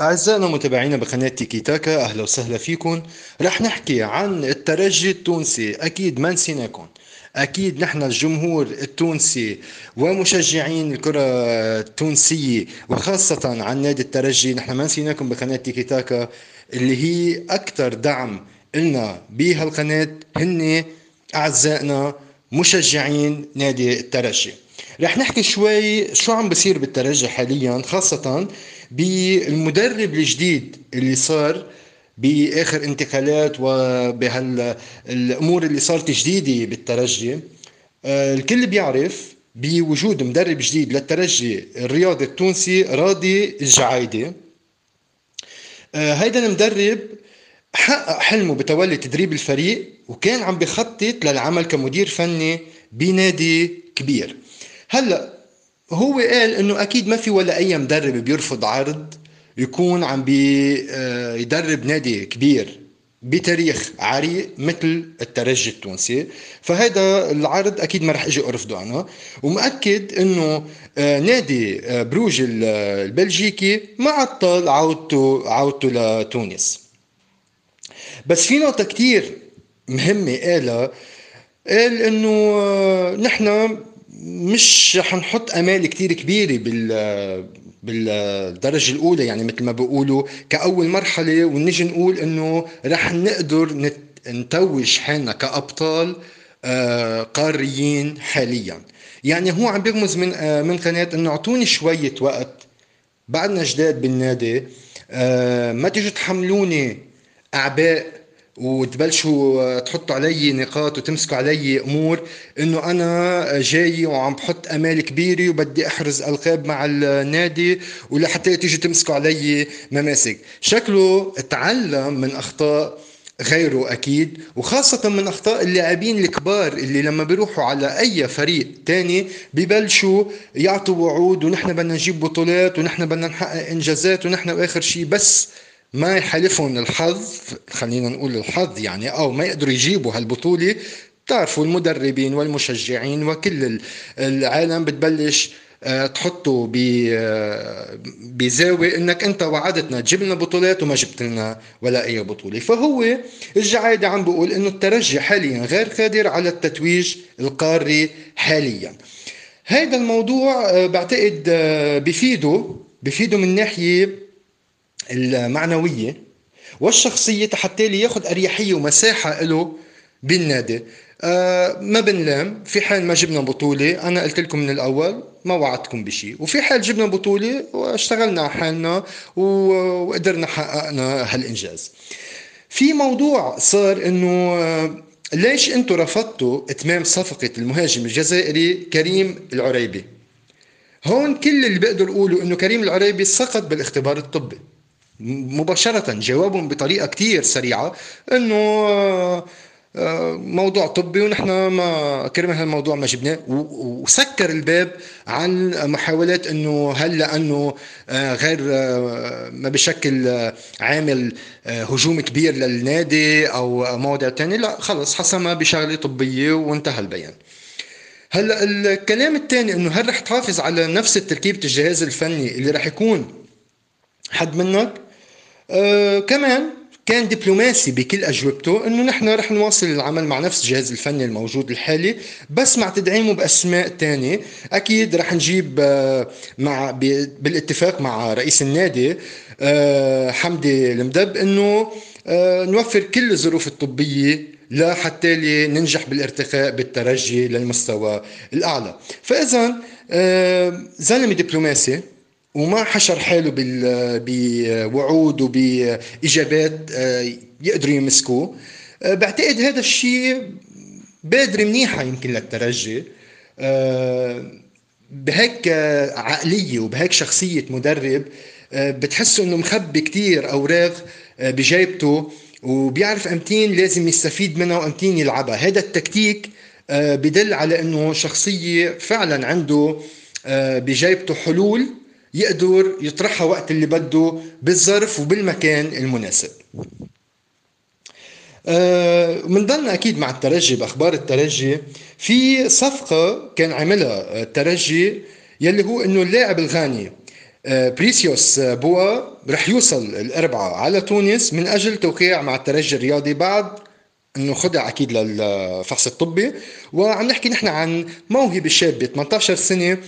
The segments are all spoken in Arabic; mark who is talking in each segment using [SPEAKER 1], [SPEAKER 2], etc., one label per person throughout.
[SPEAKER 1] أعزائنا متابعينا بقناة تيكي تاكا أهلا وسهلا فيكم. رح نحكي عن الترجي التونسي. أكيد ما نسيناكم. أكيد نحن الجمهور التونسي ومشجعين الكرة التونسية وخاصة عن نادي الترجي. نحن ما نسيناكم بقناة تيكي تاكا اللي هي أكثر دعم لنا بهالقناة هن أعزائنا مشجعين نادي الترجي. رح نحكي شوي شو عم بصير بالترجي حاليا خاصة بالمدرب الجديد اللي صار بآخر انتقالات وبهالامور اللي صارت جديدة بالترجي. آه، الكل بيعرف بوجود مدرب جديد للترجي الرياضي التونسي راضي الجعايدي. آه، هيدا المدرب حقق حلمه بتولي تدريب الفريق وكان عم بخطط للعمل كمدير فني بنادي كبير. هلأ هو قال إنه أكيد ما في ولا اي مدرب بيرفض عرض يكون عم بيدرب آه، نادي كبير بتاريخ عريق مثل الترجي التونسي. فهذا العرض أكيد ما رح إجي أرفضه أنا. ومؤكد إنه آه، نادي آه، بروج البلجيكي ما عطل عودته عودته لتونس. بس في نقطة كثير مهمة قالها. قال إنه نحن مش حنحط أمال كتير كبيرة بال بالدرجة الأولى. يعني مثل ما بيقولوا كأول مرحلة ونجي نقول إنه رح نقدر نتوج حالنا كأبطال آه، قاريين حاليا. يعني هو عم بيرمز من آه، من قناة إنه أعطوني شوية وقت بعدنا جداد بالنادي آه، ما تيجوا تحملوني أعباء وتبلشوا تحطوا علي نقاط وتمسكوا علي أمور إنه أنا جاي وعم بحط أمال كبيرة وبدي أحرز ألقاب مع النادي ولحتى تيجي تمسكوا علي مماسك. شكله تعلم من أخطاء غيره أكيد وخاصة من أخطاء اللاعبين الكبار اللي لما بيروحوا على أي فريق تاني ببلشوا يعطوا وعود ونحن بدنا نجيب بطولات ونحن بدنا نحقق إنجازات ونحن باخر شيء بس ما يحالفهم الحظ خلينا نقول الحظ يعني أو ما يقدروا يجيبوا هالبطولة. بتعرفوا المدربين والمشجعين وكل العالم بتبلش آه، تحطه آه، بزاوية إنك أنت وعدتنا تجيب لنا بطولات وما جبت لنا ولا أي بطولة. فهو الجعايدة عم بيقول إنه الترجي حاليا غير قادر على التتويج القاري حاليا. هذا الموضوع آه، بعتقد بفيده بفيده من ناحية المعنوية والشخصية حتى لي ياخذ أريحية ومساحة له بالنادي. آه ما بنلام في حال ما جبنا بطولة أنا قلت لكم من الأول ما وعدتكم بشيء وفي حال جبنا بطولة واشتغلنا على حالنا وقدرنا حققنا هالإنجاز. في موضوع صار إنه آه ليش أنتم رفضتوا إتمام صفقة المهاجم الجزائري كريم العريبي؟ هون كل اللي بقدر أقوله إنه كريم العريبي سقط بالاختبار الطبي. مباشرة جوابهم بطريقة كتير سريعة إنه آه، آه، موضوع طبي ونحن ما كرمال هالموضوع ما جبناه. وسكر الباب عن محاولات إنه هل لأنه آه، غير ما بشكل عامل هجوم كبير للنادي أو مواضيع تانية لا خلص حسمها بشغلة طبية وانتهى البيان. هلأ الكلام الثاني إنه هل رح تحافظ على نفس تركيبه الجهاز الفني اللي رح يكون حد منك؟ آه كمان كان دبلوماسي بكل أجوبته إنه نحن رح نواصل العمل مع نفس الجهاز الفني الموجود الحالي بس مع تدعيمه بأسماء تانية. أكيد رح نجيب آه مع بالاتفاق مع رئيس النادي آه حمدي المدب إنه نوفر كل الظروف الطبية لحتى ننجح بالارتقاء بالترجي للمستوى الأعلى. فاذا زلمة دبلوماسي وما حشر حاله بوعود وبإجابات آه، يقدروا يمسكوه. آه، بعتقد هذا الشيء بادرة منيحة يمكن للترجي. آه، بهيك عقلية وبهيك شخصية مدرب بتحسه إنه مخبي كتير أوراق بجيبته وبيعرف أمتين لازم يستفيد منها وأمتين يلعبها. هذا التكتيك بدل على إنه شخصية فعلا عنده بجيبته حلول يقدر يطرحها وقت اللي بده بالظرف وبالمكان المناسب. آه، أكيد مع الترجي بأخبار الترجي. في صفقة كان عملها الترجي يلي هو إنه اللاعب الغاني بريسيوس بوأ رح يوصل الاربعاء على تونس من أجل توقيع مع الترجي الرياضي بعد إنه خضع أكيد للفحص الطبي. وعم نحكي نحن عن موهبة شابة 18 سنة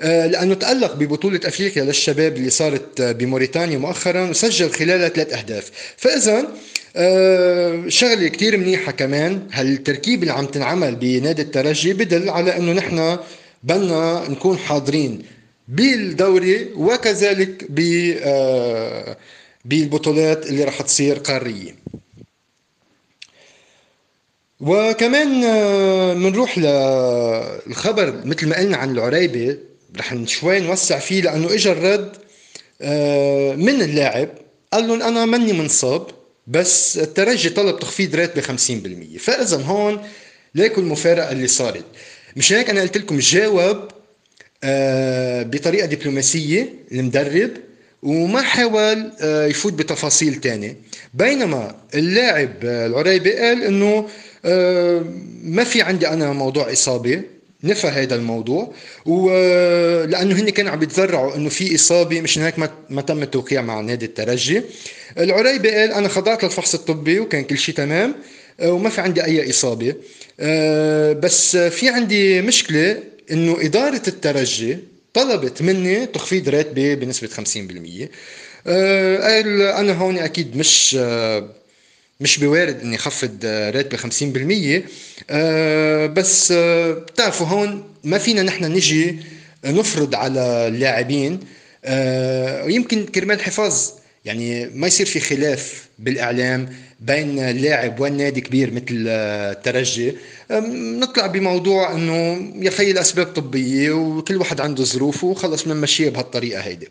[SPEAKER 1] آه، لأنه تالق ببطولة أفريقيا للشباب اللي صارت بموريتانيا مؤخرا وسجل خلالها ثلاث أهداف. فاذا آه، شغلة كتير منيحة كمان. هالتركيب اللي عم تنعمل بنادي الترجي بدل على إنه نحن بدنا نكون حاضرين بالدوري وكذلك آه، بالبطولات اللي رح تصير قارية. وكمان بنروح للخبر مثل ما قلنا عن العريبة. رح شوي نوسع فيه لأنه اجى الرد آه، من اللاعب. قال لهم أنا ماني منصاب بس الترجي طلب تخفيض راتبي 50% فإذا هون ليكو المفارقة اللي صارت. مش هيك أنا قلت لكم جاوب آه، بطريقة دبلوماسية المدرب وما حاول آه، يفوت بتفاصيل تانية. بينما اللاعب العريبي قال إنه ما في عندي أنا موضوع إصابة. نفى هذا الموضوع. ولأنه هن كانوا عم يتذرعوا إنه في إصابة مشان هيك ما تم التوقيع مع نادي الترجي. العريبي قال أنا خضعت للفحص الطبي وكان كل شيء تمام آه، وما في عندي أي إصابة. آه، بس في عندي مشكلة إنه إدارة الترجي طلبت مني تخفيض راتبي بنسبة 50% آه، قال أنا هون أكيد مش مش بوارد إني خفض راتبي 50% آه، بس آه، بتعرفوا هون ما فينا نحن نجي نفرض على اللاعبين آه، ويمكن كرمال حفاظ. يعني ما يصير في خلاف بالإعلام بين اللاعب والنادي كبير مثل الترجي نطلع بموضوع إنه يا خي الأسباب طبية وكل واحد عنده ظروفه وخلص بنمشيها بهالطريقة هيدي.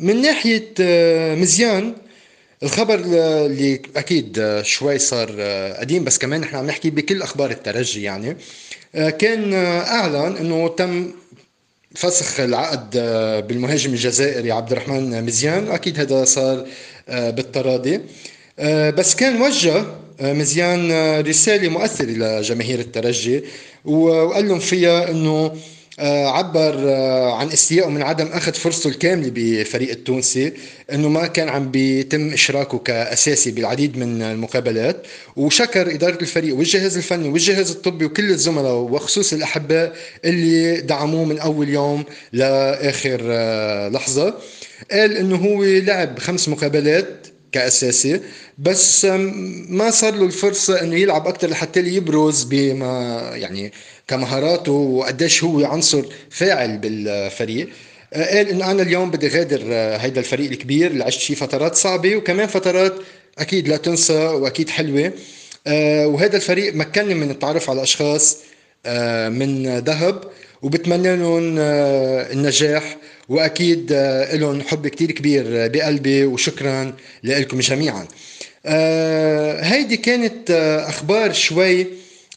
[SPEAKER 1] من ناحية مزيان الخبر اللي أكيد شوي صار قديم بس كمان نحن عم نحكي بكل أخبار الترجي يعني. كان أعلن إنه تم فسخ العقد بالمهاجم الجزائري عبد الرحمن مزيان. أكيد هذا صار بالتراضي. بس كان وجه مزيان رسالة مؤثرة لجماهير الترجي وقال لهم فيها إنه آه، عبر آه، عن استيائه من عدم أخذ فرصته الكاملة بفريق التونسي إنه ما كان عم بيتم إشراكه كأساسي بالعديد من المقابلات. وشكر إدارة الفريق والجهاز الفني والجهاز الطبي وكل الزملاء وخصوص الأحباء اللي دعموه من أول يوم لآخر آه، لحظة. قال إنه هو لعب خمس مقابلات كأساسي. بس ما صار له الفرصة إنه يلعب أكثر لحتى يبرز بما يعني كمهاراته وقديش هو عنصر فاعل بالفريق. آه، قال انه أنا اليوم بدي غادر آه، هيدا الفريق الكبير اللي عشت فيه فترات صعبة وكمان فترات أكيد لا تنسى وأكيد حلوة. آه، وهذا الفريق مكنني من التعرف على اشخاص من ذهب وبتمنى لهم النجاح وأكيد لهم حب كتير كبير بقلبي وشكرا لكم جميعا. هيدي كانت أخبار شوي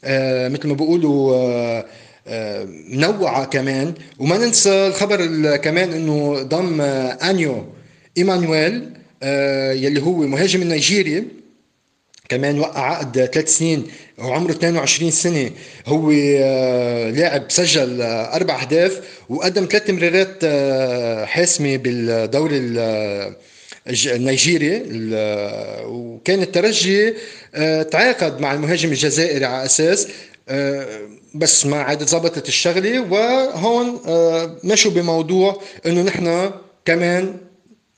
[SPEAKER 1] آه، مثل ما بيقولوا آه، آه، منوعة كمان. وما ننسى الخبر كمان إنه ضم انيو إيمانويل يلي هو مهاجم النيجيري. كمان وقع عقد ثلاث سنين وعمره 22 سنة. هو لاعب سجل أربع أهداف وقدم ثلاث مرارات حاسمة بالدوري النيجيري. وكان الترجي آه، تعاقد مع المهاجم الجزائري على أساس آه، بس ما عاد ظبطت الشغلة. وهون آه، مشوا بموضوع إنه نحن كمان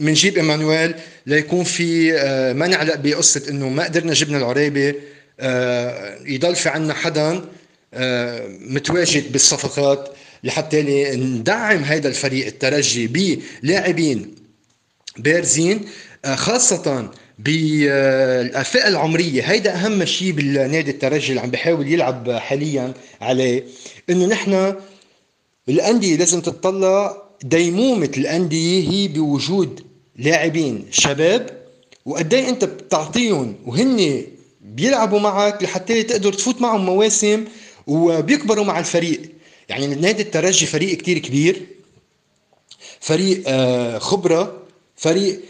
[SPEAKER 1] بنجيب إيمانويل ليكون في ما نعلق بقصة إنه ما قدرنا جبنا العريبة. يضل في عنا حدا متواجد بالصفقات لحتى ندعم هذا الفريق الترجي بلاعبين بارزين خاصة بالفئة العمرية. هيدا أهم شيء بالنادي الترجي اللي عم بحاول يلعب حاليا عليه إنه نحن الأندية لازم تطلع ديمومة الأندية هي بوجود لاعبين شباب وقد إيه أنت بتعطيهم وهن بيلعبوا معك لحتى تقدر تفوت معهم مواسم وبيكبروا مع الفريق. يعني نادي الترجي فريق كتير كبير فريق آه، خبرة فريق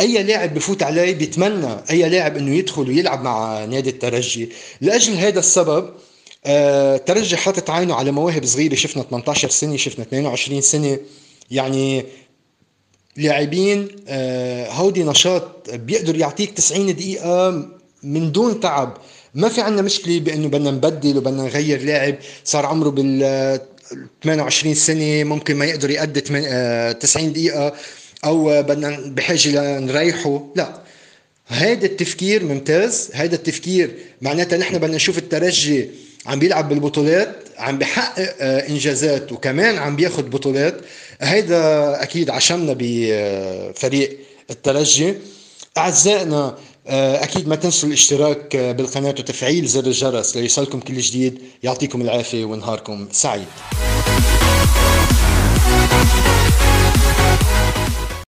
[SPEAKER 1] أي لاعب بفوت عليه بيتمنى أي لاعب إنه يدخل ويلعب مع نادي الترجي. لأجل هذا السبب آه ترجي حاطط عينه على مواهب صغيرة شفنا 18 سنة شفنا 22 سنة. يعني لاعبين آه هودي نشاط بيقدر يعطيك 90 دقيقة من دون تعب. ما في عندنا مشكلة بأنه بدنا نبدل وبدنا نغير لاعب. صار عمره بال 28 سنة ممكن ما يقدر يأدي 90 آه، دقيقة أو بدنا بحاجة لنريحه. لا. هيدا التفكير ممتاز. هيدا التفكير معناتها نحن بدنا نشوف الترجي عم بيلعب بالبطولات عم بحقق آه، إنجازات وكمان عم بياخذ بطولات. هيدا أكيد عشمنا بفريق الترجي أعزائنا آه، أكيد ما تنسوا الاشتراك بالقناة وتفعيل زر الجرس ليصلكم كل جديد. يعطيكم العافية ونهاركم سعيد.